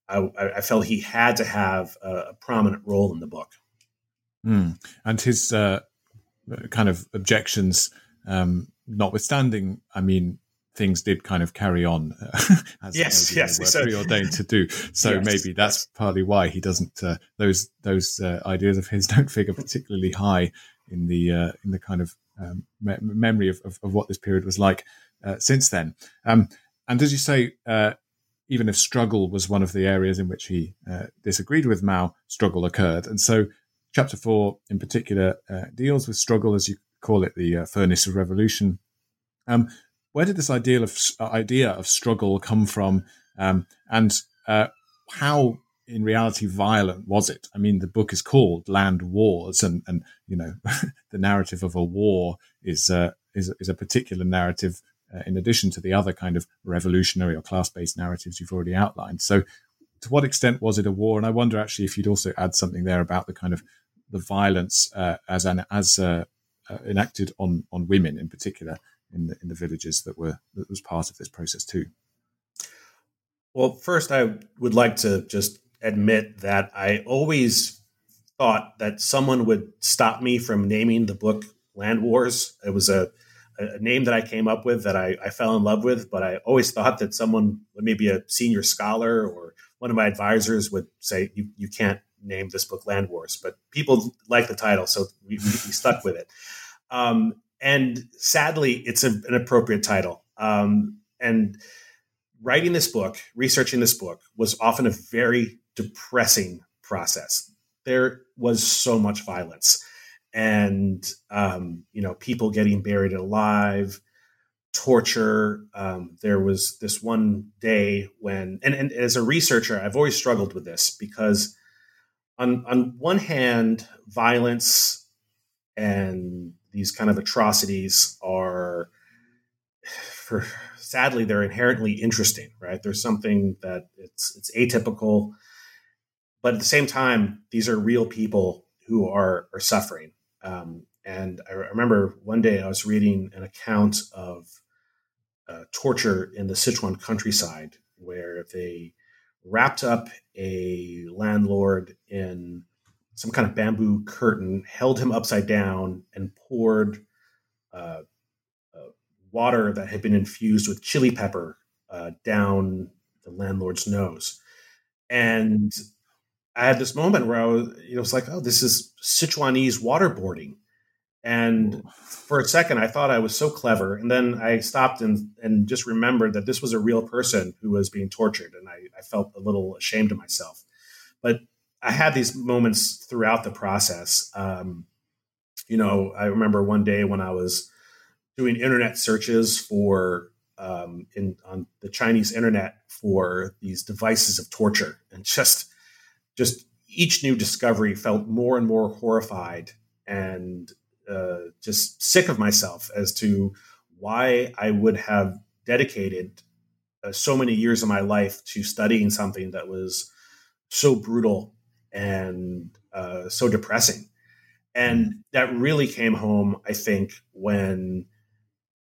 I, I felt he had to have a, a prominent role in the book. Mm. And his uh, kind of objections, um, notwithstanding, I mean, things did kind of carry on as yes, yes, were so, preordained to do. So yes, maybe that's yes. partly why he doesn't. Uh, those those uh, ideas of his don't figure particularly high in the uh, in the kind of um, me- memory of, of, of, what this period was like uh, since then. Um, and as you say, uh, even if struggle was one of the areas in which he uh, disagreed with Mao, struggle occurred. And so, chapter four in particular uh, deals with struggle, as you call it, the uh, furnace of revolution. Um, where did this idea of uh, idea of struggle come from, um, and uh, how, in reality, violent was it? I mean, the book is called Land Wars, and and you know, the narrative of a war is uh, is is a particular narrative uh, in addition to the other kind of revolutionary or class based narratives you've already outlined. So, to what extent was it a war? And I wonder actually if you'd also add something there about the kind of the violence uh, as an as uh, enacted on on women in particular in the in the villages that were that was part of this process too. Well, first, I would like to just admit that I always thought that someone would stop me from naming the book Land Wars. It was a a name that I came up with that I, I, fell in love with, but I always thought that someone, maybe a senior scholar or one of my advisors, would say you you can't name this book Land Wars. But people like the title, so we, we stuck with it. Um, and sadly, it's a, an appropriate title. Um, and writing this book, researching this book, was often a very depressing process. There was so much violence and um, you know people getting buried alive torture um, there was this one day when and, and as a researcher i've always struggled with this because on on one hand violence and these kind of atrocities are for sadly they're inherently interesting right? There's something that it's it's atypical but at the same time these are real people who are are suffering. Um, and I remember one day I was reading an account of uh, torture in the Sichuan countryside where they wrapped up a landlord in some kind of bamboo curtain, held him upside down, and poured uh, uh, water that had been infused with chili pepper uh, down the landlord's nose. And I had this moment where I was, you know, it's like, oh, this is Sichuanese waterboarding. And for a second, I thought I was so clever. And then I stopped and, and just remembered that this was a real person who was being tortured. And I, I felt a little ashamed of myself. But I had these moments throughout the process. Um, you know, I remember one day when I was doing internet searches for um, in on the Chinese internet for these devices of torture, and just just each new discovery felt more and more horrified and uh, just sick of myself as to why I would have dedicated uh, so many years of my life to studying something that was so brutal and uh, so depressing. And that really came home, I think, when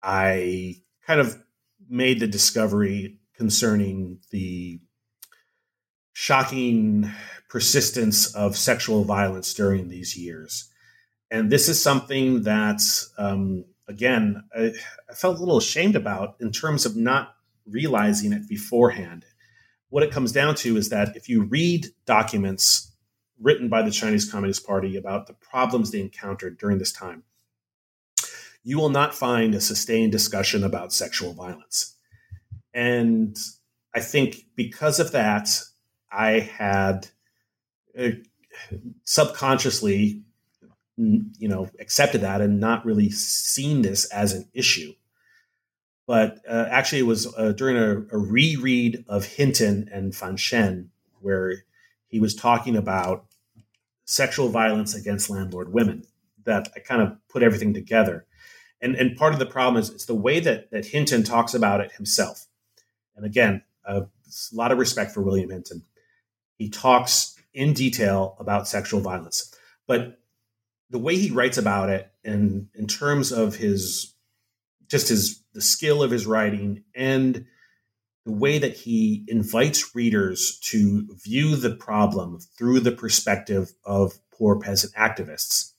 I kind of made the discovery concerning the shocking persistence of sexual violence during these years. And this is something that, um, again, I, I, felt a little ashamed about in terms of not realizing it beforehand. What it comes down to is that if you read documents written by the Chinese Communist Party about the problems they encountered during this time, you will not find a sustained discussion about sexual violence. And I think because of that, I had uh, subconsciously, you know, accepted that and not really seen this as an issue. But uh, actually, it was uh, during a, a, reread of Hinton and Fanshen where he was talking about sexual violence against landlord women that I kind of put everything together. And, and part of the problem is it's the way that, that Hinton talks about it himself. And again, a lot of respect for William Hinton. He talks in detail about sexual violence, but the way he writes about it, and in terms of his just his the skill of his writing and the way that he invites readers to view the problem through the perspective of poor peasant activists,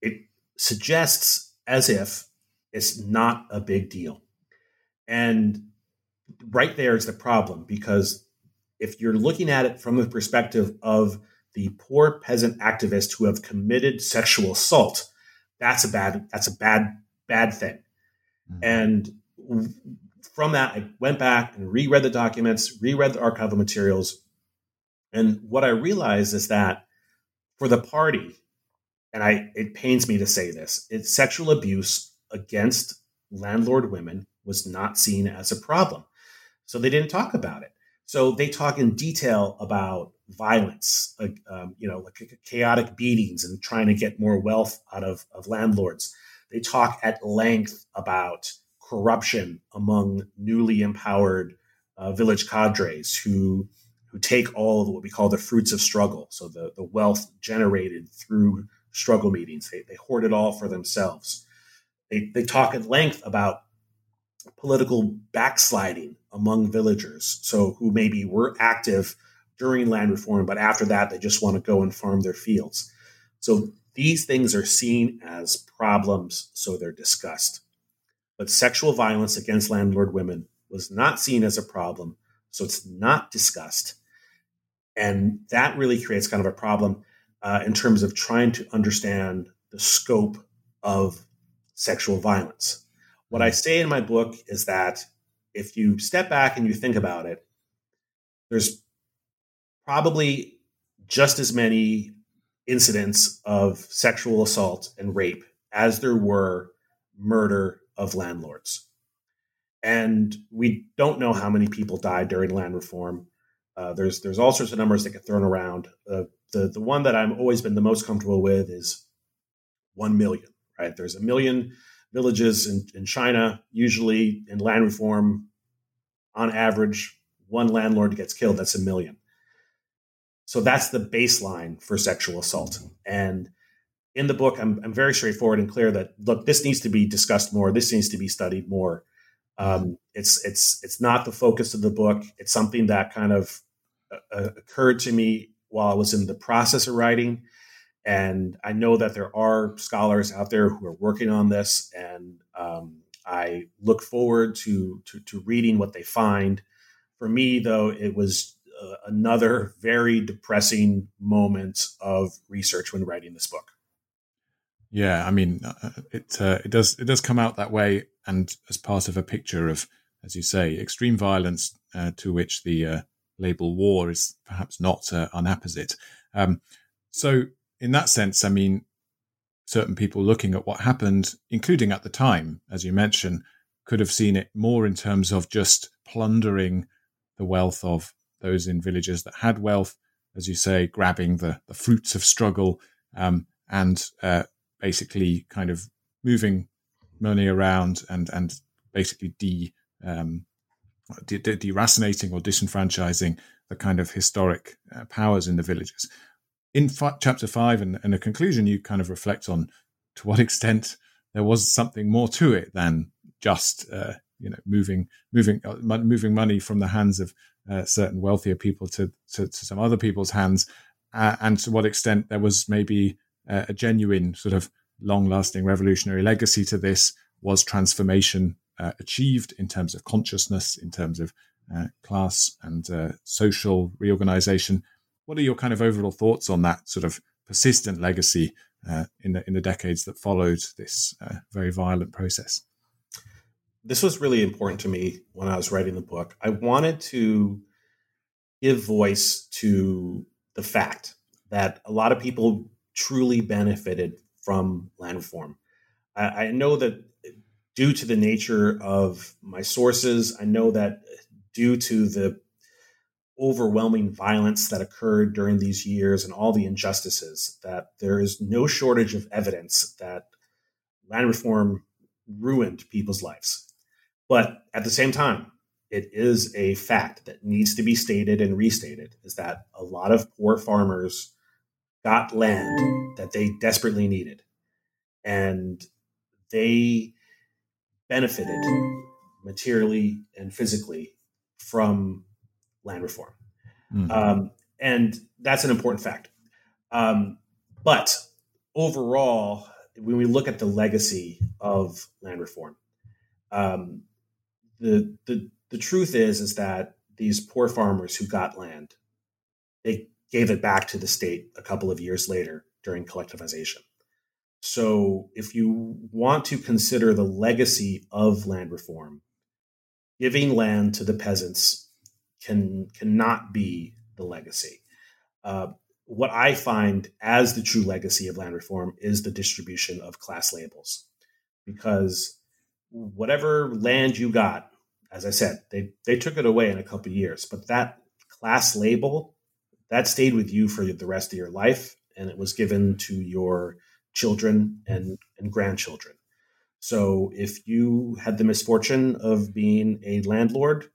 it suggests as if it's not a big deal. And right there is the problem because if you're looking at it from the perspective of the poor peasant activists who have committed sexual assault, that's a bad that's a bad bad thing. Mm-hmm. And from that, I went back and reread the documents, reread the archival materials, and what I realized is that for the party, and I it pains me to say this, it's sexual abuse against landlord women was not seen as a problem. So they didn't talk about it. So they talk in detail about violence, like um, you know, like chaotic beatings and trying to get more wealth out of, of landlords. They talk at length about corruption among newly empowered uh, village cadres who who take all of what we call the fruits of struggle, so the, the wealth generated through struggle meetings. They, they hoard it all for themselves. They, they talk at length about political backsliding among villagers, so who maybe were active during land reform, but after that they just want to go and farm their fields. So these things are seen as problems, so they're discussed. But sexual violence against landlord women was not seen as a problem, so it's not discussed. And that really creates kind of a problem uh, in terms of trying to understand the scope of sexual violence. What I say in my book is that if you step back and you think about it, there's probably just as many incidents of sexual assault and rape as there were murder of landlords. And we don't know how many people died during land reform. Uh, there's there's all sorts of numbers that get thrown around. Uh, the the one that I've always been the most comfortable with is one million. Right? There's a million villages in, in China. Usually in land reform, on average, one landlord gets killed. That's a million. So that's the baseline for sexual assault. And in the book, I'm, I'm very straightforward and clear that look, this needs to be discussed more. This needs to be studied more. Um, it's it's it's not the focus of the book. It's something that kind of uh, uh, occurred to me while I was in the process of writing, and I know that there are scholars out there who are working on this, and um, I look forward to, to, to reading what they find. For me, though, it was uh, another very depressing moment of research when writing this book. Yeah, I mean, uh, it uh, it does it does come out that way, and as part of a picture of, as you say, extreme violence uh, to which the uh, label war is perhaps not uh, unapposite. Um, so, in that sense, I mean, certain people looking at what happened, including at the time, as you mentioned, could have seen it more in terms of just plundering the wealth of those in villages that had wealth, as you say, grabbing the, the fruits of struggle um, and uh, basically kind of moving money around and and basically de, um, de, de- deracinating or disenfranchising the kind of historic uh, powers in the villages. In chapter five and, and the conclusion, you kind of reflect on to what extent there was something more to it than just uh, you know moving moving uh, moving money from the hands of uh, certain wealthier people to, to, to some other people's hands, uh, and to what extent there was maybe uh, a genuine sort of long lasting revolutionary legacy to this was transformation uh, achieved in terms of consciousness, in terms of uh, class and uh, social reorganization. What are your kind of overall thoughts on that sort of persistent legacy uh, in the in the decades that followed this uh, very violent process? This was really important to me when I was writing the book. I wanted to give voice to the fact that a lot of people truly benefited from land reform. I, I know that eh, due to the nature of my sources, I know that eh, due to the overwhelming violence that occurred during these years and all the injustices, that there is no shortage of evidence that land reform ruined people's lives. But at the same time, it is a fact that needs to be stated and restated is that a lot of poor farmers got land that they desperately needed. And they benefited materially and physically from land reform. Mm-hmm. Um, and that's an important fact. Um, but overall, when we look at the legacy of land reform, um, the, the, the truth is, is that these poor farmers who got land, they gave it back to the state a couple of years later during collectivization. So, if you want to consider the legacy of land reform, giving land to the peasants can cannot be the legacy. Uh, what I find as the true legacy of land reform is the distribution of class labels, because whatever land you got, as I said, they they took it away in a couple of years, but that class label that stayed with you for the rest of your life and it was given to your children and, and grandchildren. So if you had the misfortune of being a landlord,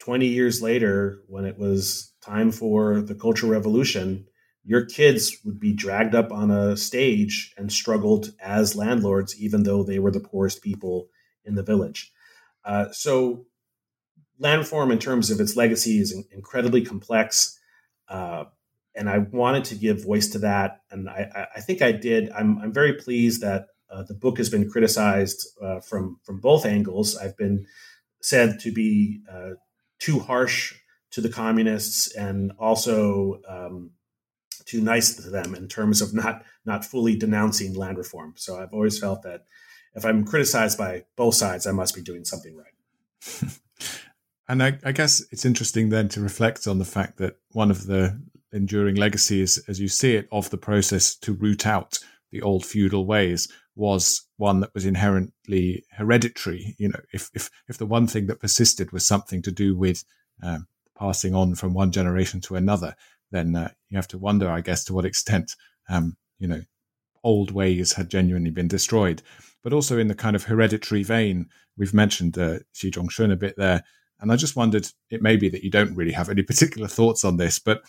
20 years later, when it was time for the Cultural Revolution, your kids would be dragged up on a stage and struggled as landlords, even though they were the poorest people in the village. Uh, so land reform, in terms of its legacy, is incredibly complex. Uh, and I wanted to give voice to that. And I, I think I did. I'm, I'm very pleased that uh, the book has been criticized uh, from, from both angles. I've been said to be uh, too harsh to the communists and also um, too nice to them in terms of not, not fully denouncing land reform. So I've always felt that if I'm criticized by both sides, I must be doing something right. And I, I, guess it's interesting then to reflect on the fact that one of the enduring legacies, as you see it, of the process to root out the old feudal ways was one that was inherently hereditary. You know, if if if the one thing that persisted was something to do with um, passing on from one generation to another, then uh, you have to wonder, I guess, to what extent um, you know old ways had genuinely been destroyed. But also in the kind of hereditary vein, we've mentioned uh, Xi Zhongxun a bit there. And I just wondered, it may be that you don't really have any particular thoughts on this, but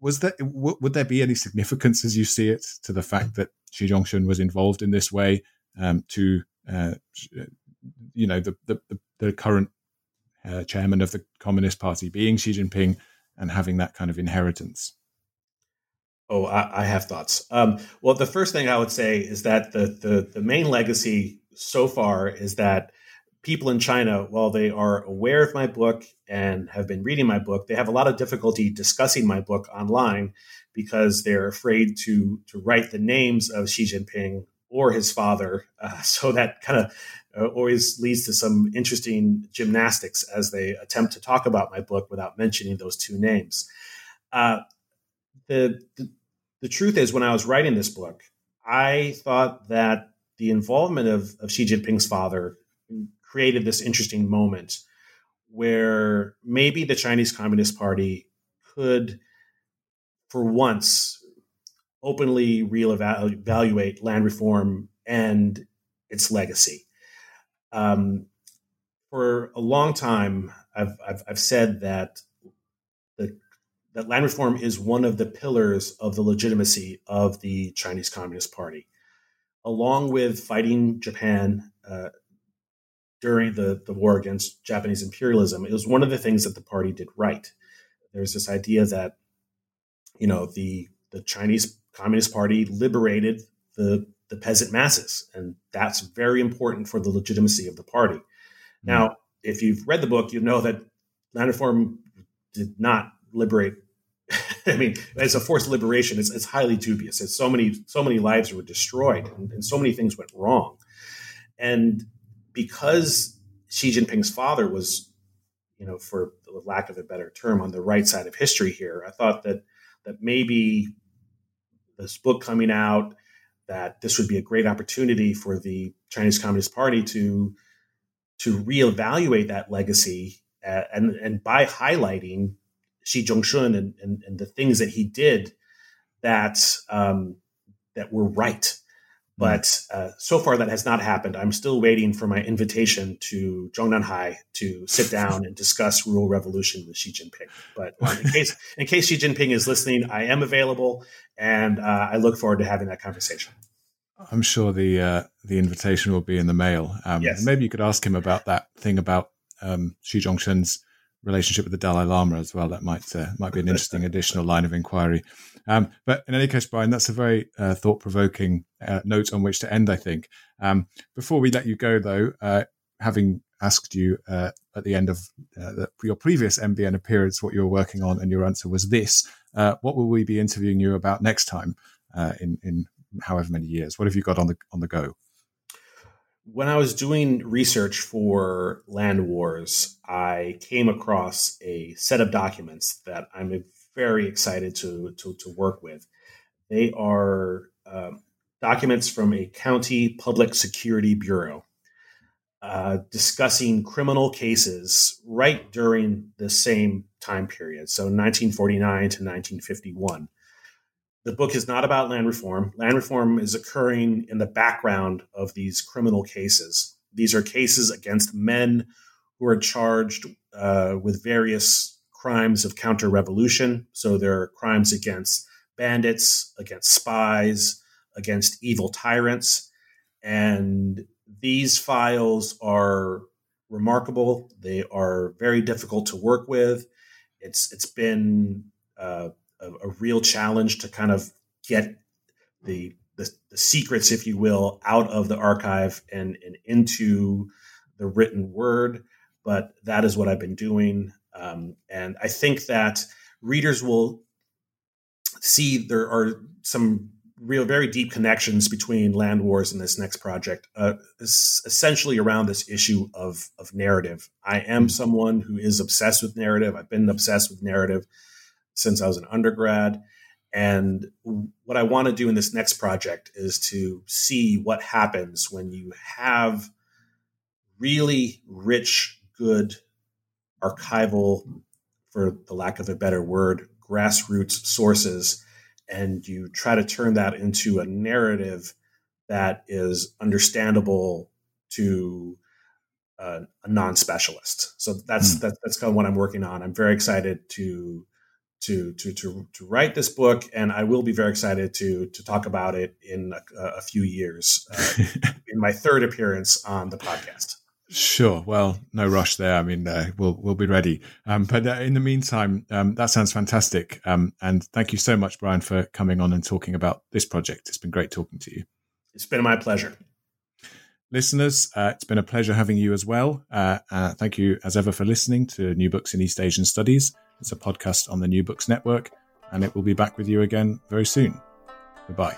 was there w- would there be any significance as you see it to the fact that Xi Jinping was involved in this way um, to uh, you know the the, the current uh, chairman of the Communist Party being Xi Jinping and having that kind of inheritance? Oh, I, I have thoughts. Um, well, the first thing I would say is that the, the the main legacy so far is that people in China, while they are aware of my book and have been reading my book, they have a lot of difficulty discussing my book online because they're afraid to to write the names of Xi Jinping or his father. Uh, so that kind of uh, always leads to some interesting gymnastics as they attempt to talk about my book without mentioning those two names. Uh, the, the the truth is, when I was writing this book, I thought that the involvement of, of Xi Jinping's father created this interesting moment where maybe the Chinese Communist Party could, for once, openly reevaluate land reform and its legacy. Um, for a long time, I've, I've, I've said that the, that land reform is one of the pillars of the legitimacy of the Chinese Communist Party. Along with fighting Japan uh, during the, the war against Japanese imperialism, it was one of the things that the party did right. There's this idea that, you know, the the Chinese Communist Party liberated the the peasant masses, and that's very important for the legitimacy of the party. Mm-hmm. Now, if you've read the book, you know that land reform did not liberate. I mean, as a forced liberation, it's, it's highly dubious. It's so many so many lives were destroyed, and, and so many things went wrong, and because Xi Jinping's father was, you know, for lack of a better term, on the right side of history here, I thought that that maybe this book coming out, that this would be a great opportunity for the Chinese Communist Party to to reevaluate that legacy and and by highlighting Xi Zhongxun and, and, and the things that he did that um, that were right but uh, so far, that has not happened. I'm still waiting for my invitation to Zhongnanhai to sit down and discuss rural revolution with Xi Jinping. But um, in case in case Xi Jinping is listening, I am available, and uh, I look forward to having that conversation. I'm sure the uh, the invitation will be in the mail. Um, yes. Maybe you could ask him about that thing about um, Xi Zhongxun's relationship with the Dalai Lama as well. That might uh, might be an interesting additional line of inquiry. Um, but in any case, Brian, that's a very uh, thought provoking uh, note on which to end. I think. Um, before we let you go, though, uh, having asked you uh, at the end of uh, the, your previous NBN appearance what you were working on, and your answer was this. what will we be interviewing you about next time in in however many years? What have you got on the on the go? when I was doing research for Land Wars, I came across a set of documents that I'm very excited to, to, to work with. They are um, documents from a county public security bureau uh, discussing criminal cases right during the same time period, so 1949 to 1951 the book is not about land reform. Land reform is occurring in the background of these criminal cases. These are cases against men who are charged uh, with various crimes of counter revolution. So there are crimes against bandits, against spies, against evil tyrants. And these files are remarkable. They are very difficult to work with. It's it's been uh, a, a real challenge to kind of get the, the, the secrets, if you will, out of the archive and, and into the written word. But that is what I've been doing, um, and I think that readers will see there are some real very deep connections between land wars and this next project uh, essentially around this issue of of narrative i am hmm. someone who is obsessed with narrative i've been obsessed with narrative since I was an undergrad. And what I want to do in this next project is to see what happens when you have really rich, good archival, for the lack of a better word, grassroots sources, and you try to turn that into a narrative that is understandable to a non-specialist. So that's mm. that, that's kind of what I'm working on. I'm very excited to to to to to write this book, and I will be very excited to to talk about it in a, a few years uh, in my third appearance on the podcast. Sure. Well, no rush there. I mean, uh, we'll we'll be ready. Um, but uh, in the meantime, um, that sounds fantastic. Um, and thank you so much, Brian, for coming on and talking about this project. It's been great talking to you. It's been my pleasure. Listeners, uh, it's been a pleasure having you as well. Uh, uh, thank you, as ever, for listening to New Books in East Asian Studies. It's a podcast on the New Books Network, and it will be back with you again very soon. Goodbye.